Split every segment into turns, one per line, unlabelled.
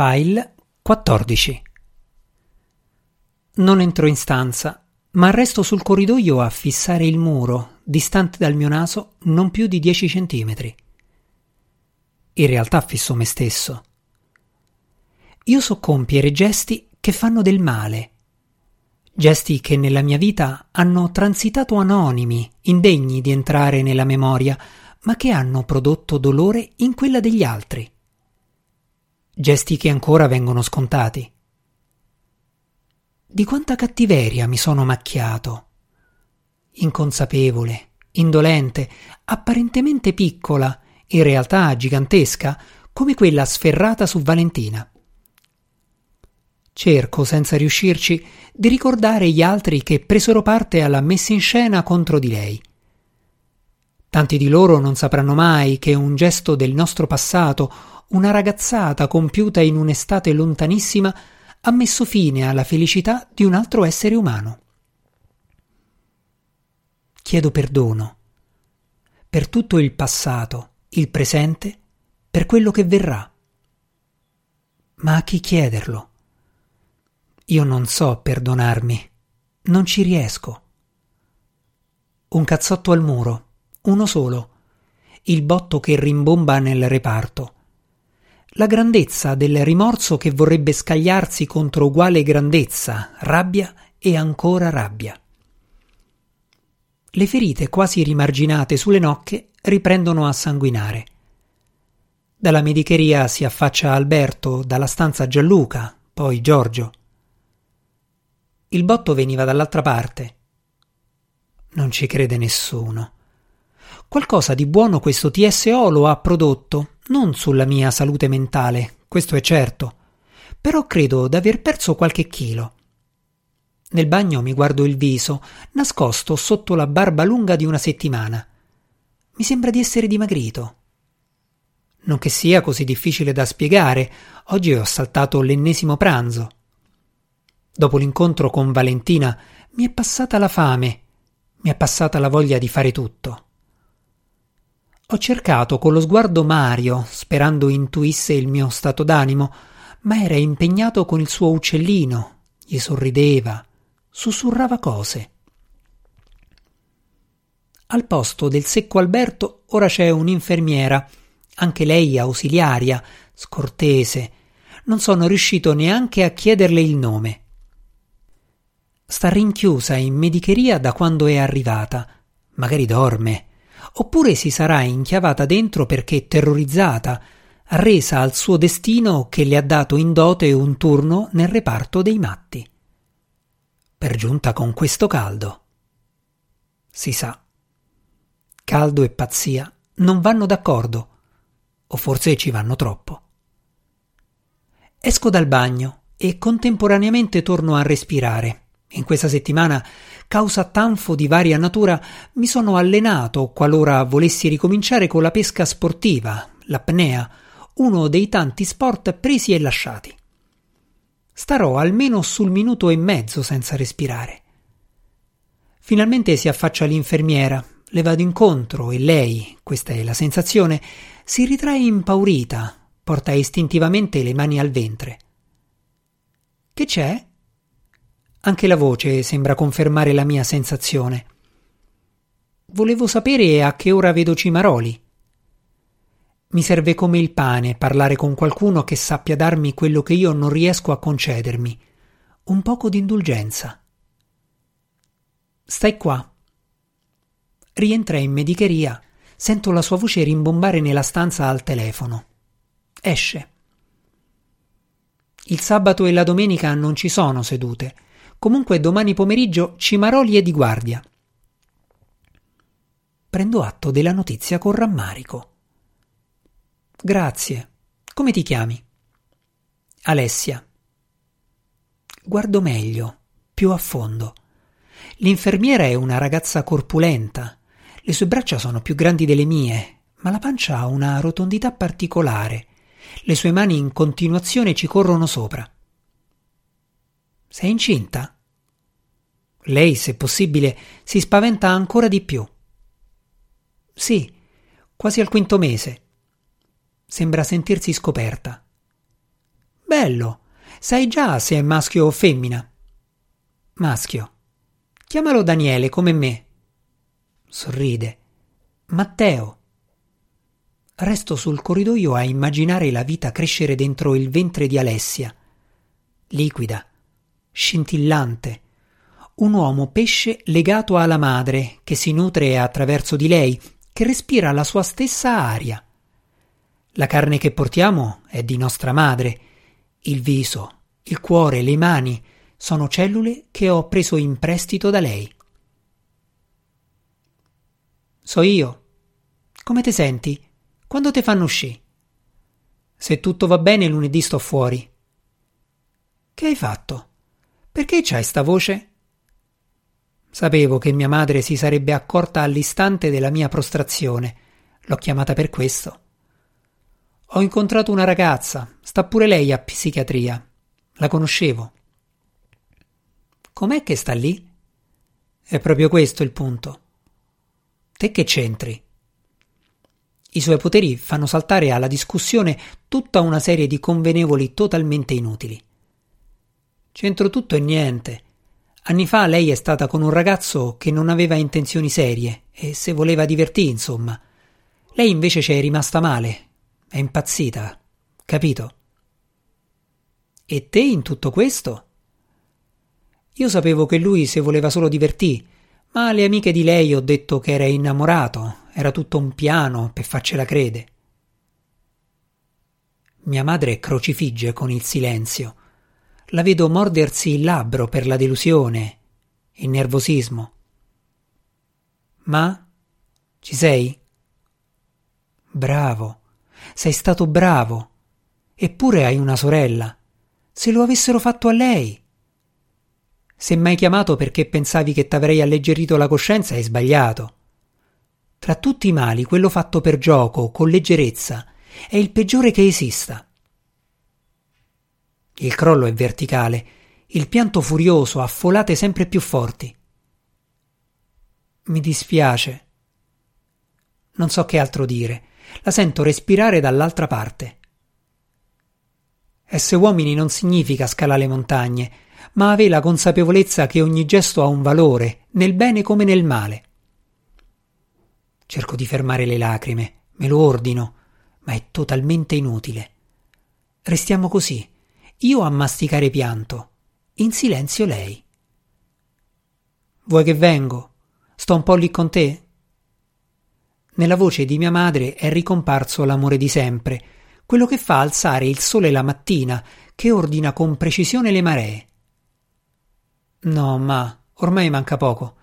File 14 Non entro in stanza, ma resto sul corridoio a fissare il muro, distante dal mio naso non più di 10 centimetri. In realtà fisso me stesso. Io so compiere gesti che fanno del male, gesti che nella mia vita hanno transitato anonimi, indegni di entrare nella memoria, ma che hanno prodotto dolore in quella degli altri gesti che ancora vengono scontati. Di quanta cattiveria mi sono macchiato. Inconsapevole, indolente, apparentemente piccola, in realtà gigantesca, come quella sferrata su Valentina. Cerco, senza riuscirci, di ricordare gli altri che presero parte alla messa in scena contro di lei. Tanti di loro non sapranno mai che un gesto del nostro passato una ragazzata compiuta in un'estate lontanissima ha messo fine alla felicità di un altro essere umano. Chiedo perdono per tutto il passato, il presente, per quello che verrà. Ma a chi chiederlo? Io non so perdonarmi, non ci riesco. Un cazzotto al muro, uno solo, il botto che rimbomba nel reparto la grandezza del rimorso che vorrebbe scagliarsi contro uguale grandezza, rabbia e ancora rabbia. Le ferite quasi rimarginate sulle nocche riprendono a sanguinare. Dalla medicheria si affaccia Alberto, dalla stanza Gianluca, poi Giorgio. Il botto veniva dall'altra parte. Non ci crede nessuno. Qualcosa di buono questo TSO lo ha prodotto, non sulla mia salute mentale, questo è certo, però credo d'aver perso qualche chilo. Nel bagno mi guardo il viso, nascosto sotto la barba lunga di una settimana. Mi sembra di essere dimagrito. Non che sia così difficile da spiegare, oggi ho saltato l'ennesimo pranzo. Dopo l'incontro con Valentina mi è passata la fame, mi è passata la voglia di fare tutto. Ho cercato con lo sguardo Mario, sperando intuisse il mio stato d'animo, ma era impegnato con il suo uccellino, gli sorrideva, sussurrava cose. Al posto del secco Alberto ora c'è un'infermiera, anche lei ausiliaria, scortese. Non sono riuscito neanche a chiederle il nome. Sta rinchiusa in medicheria da quando è arrivata. Magari dorme oppure si sarà inchiavata dentro perché terrorizzata, resa al suo destino che le ha dato in dote un turno nel reparto dei matti. Per giunta con questo caldo. Si sa. Caldo e pazzia non vanno d'accordo, o forse ci vanno troppo. Esco dal bagno e contemporaneamente torno a respirare. In questa settimana causa tanfo di varia natura, mi sono allenato qualora volessi ricominciare con la pesca sportiva, l'apnea, uno dei tanti sport presi e lasciati. Starò almeno sul minuto e mezzo senza respirare. Finalmente si affaccia l'infermiera, le vado incontro e lei, questa è la sensazione, si ritrae impaurita, porta istintivamente le mani al ventre. Che c'è? Anche la voce sembra confermare la mia sensazione. Volevo sapere a che ora vedo Cimaroli. Mi serve come il pane parlare con qualcuno che sappia darmi quello che io non riesco a concedermi. Un poco di indulgenza. Stai qua. Rientra in medicheria. Sento la sua voce rimbombare nella stanza al telefono. Esce. Il sabato e la domenica non ci sono sedute Comunque domani pomeriggio Cimaroli è di guardia. Prendo atto della notizia con rammarico. Grazie. Come ti chiami? Alessia. Guardo meglio, più a fondo. L'infermiera è una ragazza corpulenta. Le sue braccia sono più grandi delle mie, ma la pancia ha una rotondità particolare. Le sue mani in continuazione ci corrono sopra. Sei incinta? Lei, se possibile, si spaventa ancora di più. Sì, quasi al quinto mese. Sembra sentirsi scoperta. Bello. Sai già se è maschio o femmina? Maschio. Chiamalo Daniele come me. Sorride. Matteo. Resto sul corridoio a immaginare la vita crescere dentro il ventre di Alessia. Liquida, scintillante. Un uomo pesce legato alla madre, che si nutre attraverso di lei, che respira la sua stessa aria. La carne che portiamo è di nostra madre. Il viso, il cuore, le mani sono cellule che ho preso in prestito da lei. So io. Come ti senti? Quando te fanno uscì? Se tutto va bene, lunedì sto fuori. Che hai fatto? Perché c'hai sta voce? Sapevo che mia madre si sarebbe accorta all'istante della mia prostrazione. L'ho chiamata per questo. Ho incontrato una ragazza, sta pure lei a psichiatria. La conoscevo. Com'è che sta lì? È proprio questo il punto. Te che c'entri? I suoi poteri fanno saltare alla discussione tutta una serie di convenevoli totalmente inutili. C'entro tutto e niente. Anni fa lei è stata con un ragazzo che non aveva intenzioni serie e se voleva divertire, insomma. Lei invece ci è rimasta male. È impazzita. Capito? E te in tutto questo? Io sapevo che lui se voleva solo divertire, ma alle amiche di lei ho detto che era innamorato era tutto un piano per farcela crede. Mia madre crocifigge con il silenzio. La vedo mordersi il labbro per la delusione, il nervosismo. Ma ci sei? Bravo, sei stato bravo. Eppure hai una sorella. Se lo avessero fatto a lei. Se m'hai chiamato perché pensavi che t'avrei alleggerito la coscienza, hai sbagliato. Tra tutti i mali, quello fatto per gioco, con leggerezza, è il peggiore che esista. Il crollo è verticale, il pianto furioso ha folate sempre più forti. Mi dispiace. Non so che altro dire. La sento respirare dall'altra parte. Essere uomini non significa scalare montagne, ma avere la consapevolezza che ogni gesto ha un valore, nel bene come nel male. Cerco di fermare le lacrime, me lo ordino, ma è totalmente inutile. Restiamo così, io a masticare pianto, in silenzio lei. Vuoi che vengo? Sto un po' lì con te? Nella voce di mia madre è ricomparso l'amore di sempre, quello che fa alzare il sole la mattina, che ordina con precisione le maree. No, ma ormai manca poco.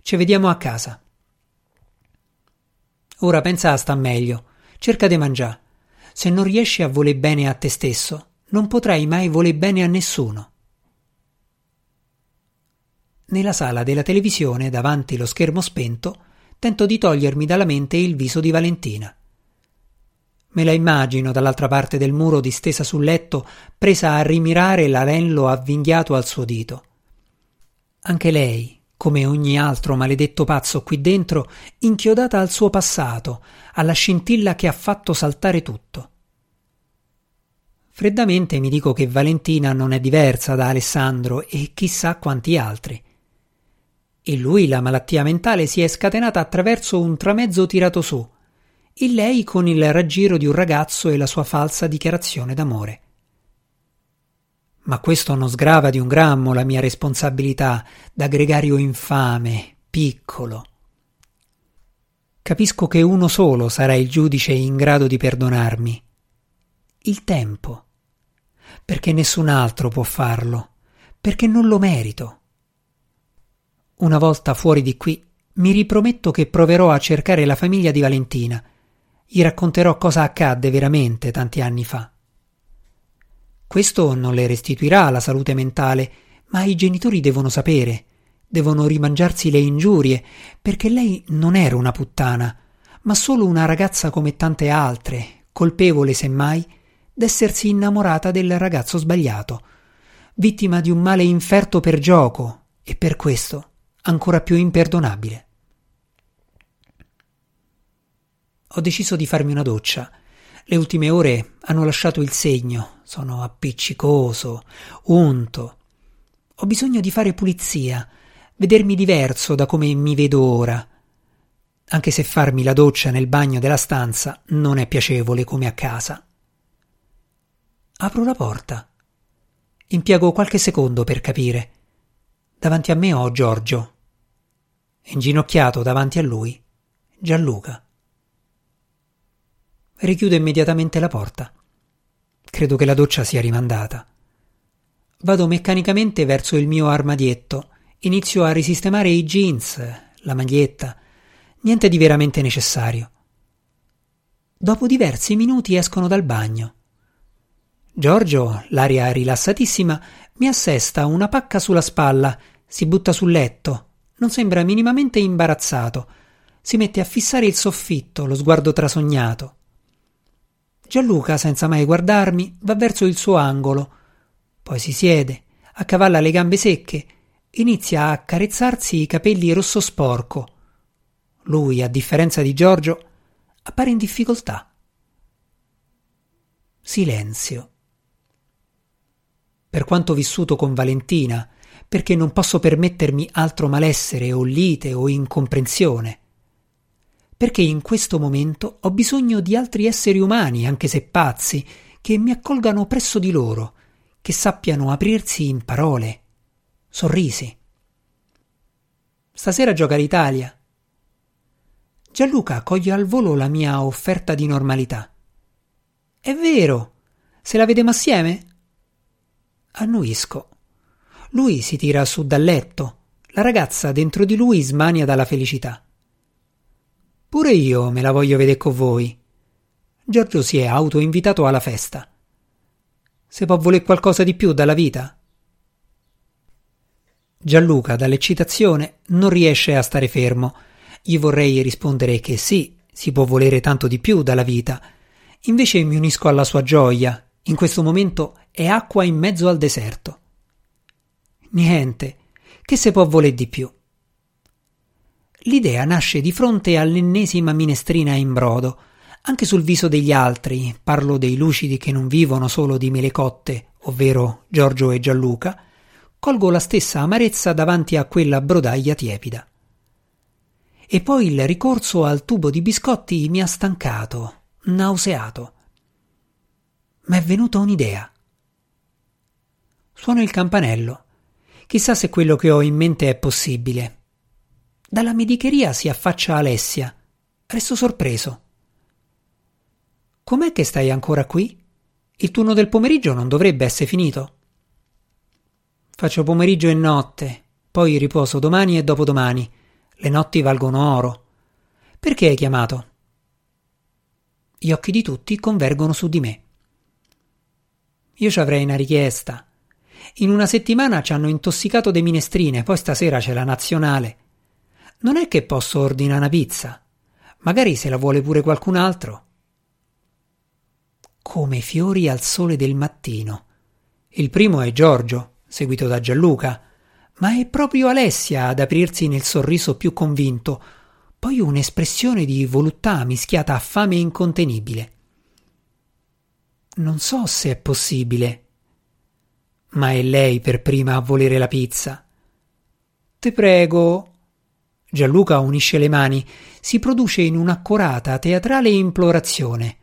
Ci vediamo a casa. Ora pensa a sta meglio. Cerca di mangiare. Se non riesci a voler bene a te stesso, non potrai mai voler bene a nessuno. Nella sala della televisione, davanti lo schermo spento, tento di togliermi dalla mente il viso di Valentina. Me la immagino dall'altra parte del muro distesa sul letto, presa a rimirare l'anello avvinghiato al suo dito. Anche lei, come ogni altro maledetto pazzo qui dentro, inchiodata al suo passato, alla scintilla che ha fatto saltare tutto. Freddamente mi dico che Valentina non è diversa da Alessandro e chissà quanti altri. In lui la malattia mentale si è scatenata attraverso un tramezzo tirato su, in lei con il raggiro di un ragazzo e la sua falsa dichiarazione d'amore. Ma questo non sgrava di un grammo la mia responsabilità da gregario infame, piccolo. Capisco che uno solo sarà il giudice in grado di perdonarmi. Il tempo. Perché nessun altro può farlo. Perché non lo merito. Una volta fuori di qui, mi riprometto che proverò a cercare la famiglia di Valentina. Gli racconterò cosa accadde veramente tanti anni fa. Questo non le restituirà la salute mentale, ma i genitori devono sapere, devono rimangiarsi le ingiurie, perché lei non era una puttana, ma solo una ragazza come tante altre, colpevole semmai d'essersi innamorata del ragazzo sbagliato, vittima di un male inferto per gioco e per questo ancora più imperdonabile. Ho deciso di farmi una doccia Le ultime ore hanno lasciato il segno, sono appiccicoso, unto. Ho bisogno di fare pulizia, vedermi diverso da come mi vedo ora. Anche se farmi la doccia nel bagno della stanza non è piacevole come a casa. Apro la porta. Impiego qualche secondo per capire. Davanti a me ho Giorgio. Inginocchiato davanti a lui, Gianluca. Richiudo immediatamente la porta. Credo che la doccia sia rimandata. Vado meccanicamente verso il mio armadietto. Inizio a risistemare i jeans, la maglietta. Niente di veramente necessario. Dopo diversi minuti escono dal bagno. Giorgio, l'aria rilassatissima, mi assesta una pacca sulla spalla, si butta sul letto, non sembra minimamente imbarazzato, si mette a fissare il soffitto, lo sguardo trasognato. Gianluca, senza mai guardarmi, va verso il suo angolo, poi si siede, accavalla le gambe secche, inizia a accarezzarsi i capelli rosso sporco. Lui, a differenza di Giorgio, appare in difficoltà. Silenzio per quanto vissuto con Valentina, perché non posso permettermi altro malessere o lite o incomprensione. Perché in questo momento ho bisogno di altri esseri umani, anche se pazzi, che mi accolgano presso di loro, che sappiano aprirsi in parole, sorrisi. Stasera gioca l'Italia. Gianluca coglie al volo la mia offerta di normalità. È vero. Se la vedemo assieme? Annuisco. Lui si tira su dal letto. La ragazza dentro di lui smania dalla felicità. Pure io me la voglio vedere con voi. Giorgio si è autoinvitato alla festa. Se può voler qualcosa di più dalla vita? Gianluca, dall'eccitazione, non riesce a stare fermo. Gli vorrei rispondere che sì, si può volere tanto di più dalla vita. Invece mi unisco alla sua gioia. In questo momento è acqua in mezzo al deserto. Niente, che se può voler di più. L'idea nasce di fronte all'ennesima minestrina in brodo. Anche sul viso degli altri, parlo dei lucidi che non vivono solo di mele cotte, ovvero Giorgio e Gianluca, colgo la stessa amarezza davanti a quella brodaglia tiepida. E poi il ricorso al tubo di biscotti mi ha stancato, nauseato. Ma è venuta un'idea. Suono il campanello. Chissà se quello che ho in mente è possibile. Dalla medicheria si affaccia Alessia. Resto sorpreso. Com'è che stai ancora qui? Il turno del pomeriggio non dovrebbe essere finito. Faccio pomeriggio e notte, poi riposo domani e dopodomani. Le notti valgono oro. Perché hai chiamato? Gli occhi di tutti convergono su di me. Io ci avrei una richiesta. In una settimana ci hanno intossicato de minestrine, poi stasera c'è la nazionale. Non è che posso ordinare una pizza. Magari se la vuole pure qualcun altro. Come fiori al sole del mattino. Il primo è Giorgio, seguito da Gianluca, ma è proprio Alessia ad aprirsi nel sorriso più convinto, poi un'espressione di voluttà mischiata a fame incontenibile. Non so se è possibile, ma è lei per prima a volere la pizza. Te prego. Gianluca unisce le mani, si produce in un'accorata teatrale implorazione.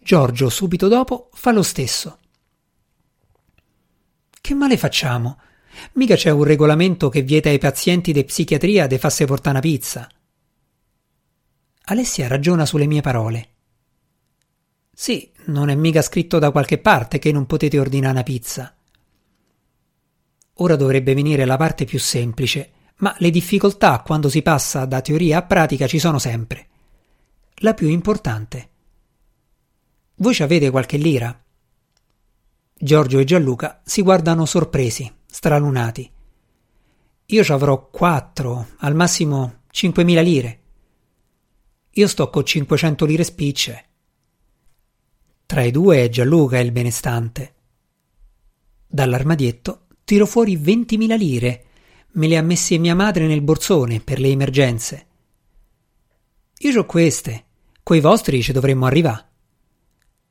Giorgio, subito dopo, fa lo stesso. Che male facciamo? Mica c'è un regolamento che vieta ai pazienti di psichiatria di farsi portare una pizza. Alessia ragiona sulle mie parole. Sì, non è mica scritto da qualche parte che non potete ordinare una pizza. Ora dovrebbe venire la parte più semplice, ma le difficoltà quando si passa da teoria a pratica ci sono sempre. La più importante. Voi ci avete qualche lira? Giorgio e Gianluca si guardano sorpresi, stralunati. Io ci avrò quattro, al massimo cinquemila lire. Io sto con 500 lire spicce. Tra i due è Gianluca il benestante. Dall'armadietto tiro fuori ventimila lire. Me le ha messe mia madre nel borsone per le emergenze. Io ho queste. Coi vostri ci dovremmo arrivare.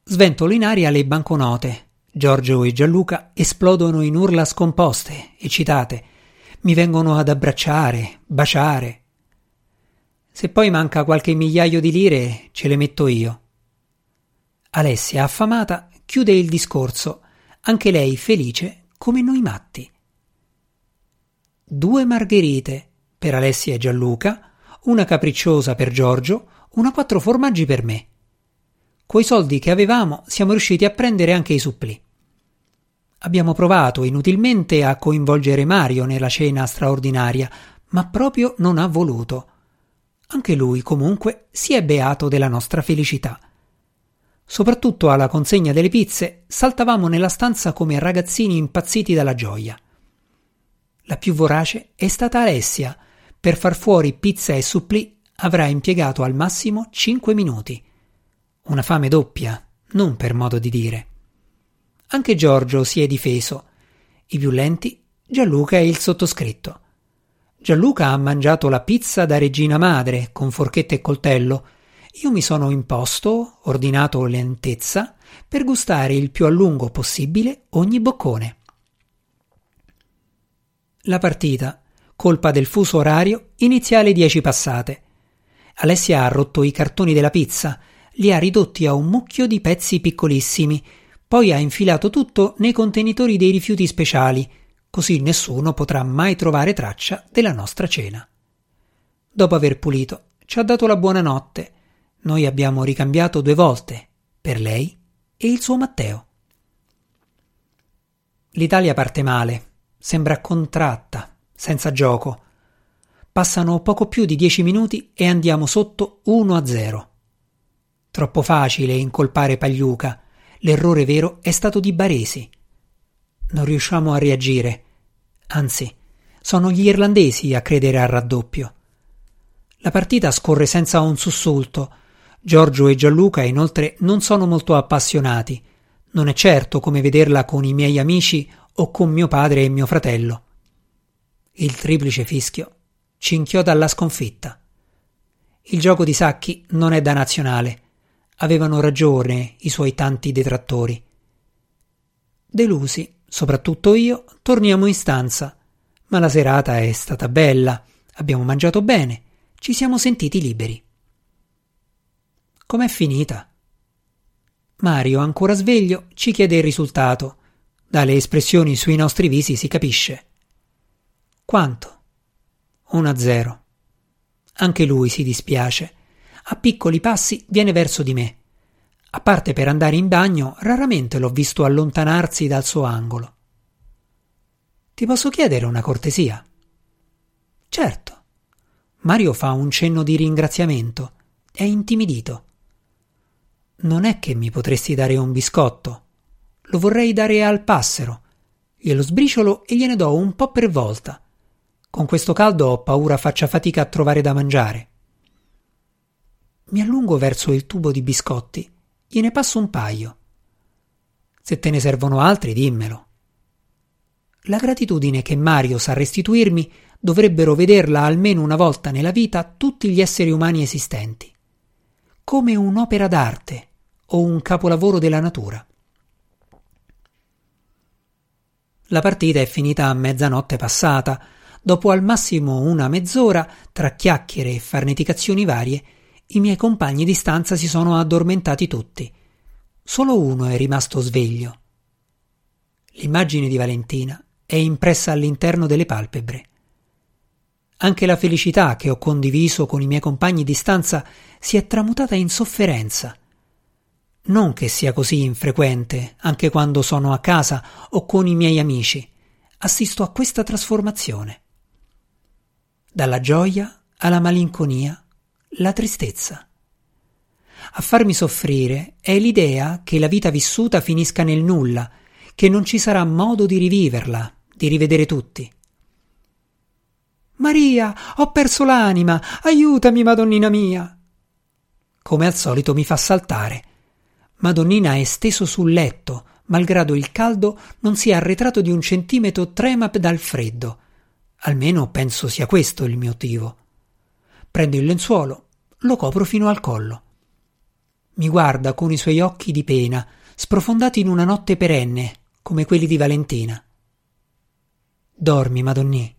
Sventolo in aria le banconote. Giorgio e Gianluca esplodono in urla scomposte, eccitate. Mi vengono ad abbracciare, baciare. Se poi manca qualche migliaio di lire, ce le metto io. Alessia, affamata, chiude il discorso, anche lei felice come noi matti. Due margherite per Alessia e Gianluca, una capricciosa per Giorgio, una quattro formaggi per me. Coi soldi che avevamo siamo riusciti a prendere anche i supplì. Abbiamo provato inutilmente a coinvolgere Mario nella cena straordinaria, ma proprio non ha voluto. Anche lui, comunque, si è beato della nostra felicità. Soprattutto alla consegna delle pizze saltavamo nella stanza come ragazzini impazziti dalla gioia. La più vorace è stata Alessia. Per far fuori pizza e supplì avrà impiegato al massimo cinque minuti. Una fame doppia, non per modo di dire. Anche Giorgio si è difeso. I più lenti, Gianluca e il sottoscritto. Gianluca ha mangiato la pizza da regina madre con forchetta e coltello io mi sono imposto, ordinato lentezza, per gustare il più a lungo possibile ogni boccone. La partita, colpa del fuso orario, inizia alle dieci passate. Alessia ha rotto i cartoni della pizza, li ha ridotti a un mucchio di pezzi piccolissimi, poi ha infilato tutto nei contenitori dei rifiuti speciali, così nessuno potrà mai trovare traccia della nostra cena. Dopo aver pulito, ci ha dato la buonanotte noi abbiamo ricambiato due volte, per lei e il suo Matteo. L'Italia parte male, sembra contratta, senza gioco. Passano poco più di dieci minuti e andiamo sotto 1 a 0. Troppo facile incolpare Pagliuca. L'errore vero è stato di Baresi. Non riusciamo a reagire. Anzi, sono gli irlandesi a credere al raddoppio. La partita scorre senza un sussulto Giorgio e Gianluca inoltre non sono molto appassionati. Non è certo come vederla con i miei amici o con mio padre e mio fratello. Il triplice fischio ci inchioda alla sconfitta. Il gioco di Sacchi non è da nazionale. Avevano ragione i suoi tanti detrattori. Delusi, soprattutto io, torniamo in stanza. Ma la serata è stata bella, abbiamo mangiato bene, ci siamo sentiti liberi. Com'è finita? Mario, ancora sveglio, ci chiede il risultato. Dalle espressioni sui nostri visi si capisce. Quanto? 1 a 0. Anche lui si dispiace. A piccoli passi viene verso di me. A parte per andare in bagno, raramente l'ho visto allontanarsi dal suo angolo. Ti posso chiedere una cortesia? Certo. Mario fa un cenno di ringraziamento. È intimidito. Non è che mi potresti dare un biscotto. Lo vorrei dare al passero. Glielo sbriciolo e gliene do un po' per volta. Con questo caldo ho paura faccia fatica a trovare da mangiare. Mi allungo verso il tubo di biscotti. Gliene passo un paio. Se te ne servono altri, dimmelo. La gratitudine che Mario sa restituirmi dovrebbero vederla almeno una volta nella vita tutti gli esseri umani esistenti come un'opera d'arte o un capolavoro della natura. La partita è finita a mezzanotte passata, dopo al massimo una mezz'ora, tra chiacchiere e farneticazioni varie, i miei compagni di stanza si sono addormentati tutti. Solo uno è rimasto sveglio. L'immagine di Valentina è impressa all'interno delle palpebre. Anche la felicità che ho condiviso con i miei compagni di stanza si è tramutata in sofferenza. Non che sia così infrequente, anche quando sono a casa o con i miei amici, assisto a questa trasformazione. Dalla gioia alla malinconia, la tristezza. A farmi soffrire è l'idea che la vita vissuta finisca nel nulla, che non ci sarà modo di riviverla, di rivedere tutti. Maria, ho perso l'anima, aiutami, Madonnina mia. Come al solito mi fa saltare. Madonnina è steso sul letto, malgrado il caldo non si è arretrato di un centimetro trema dal freddo. Almeno penso sia questo il motivo. Prendo il lenzuolo, lo copro fino al collo. mi guarda con i suoi occhi di pena, sprofondati in una notte perenne, come quelli di Valentina. Dormi, Madonnì.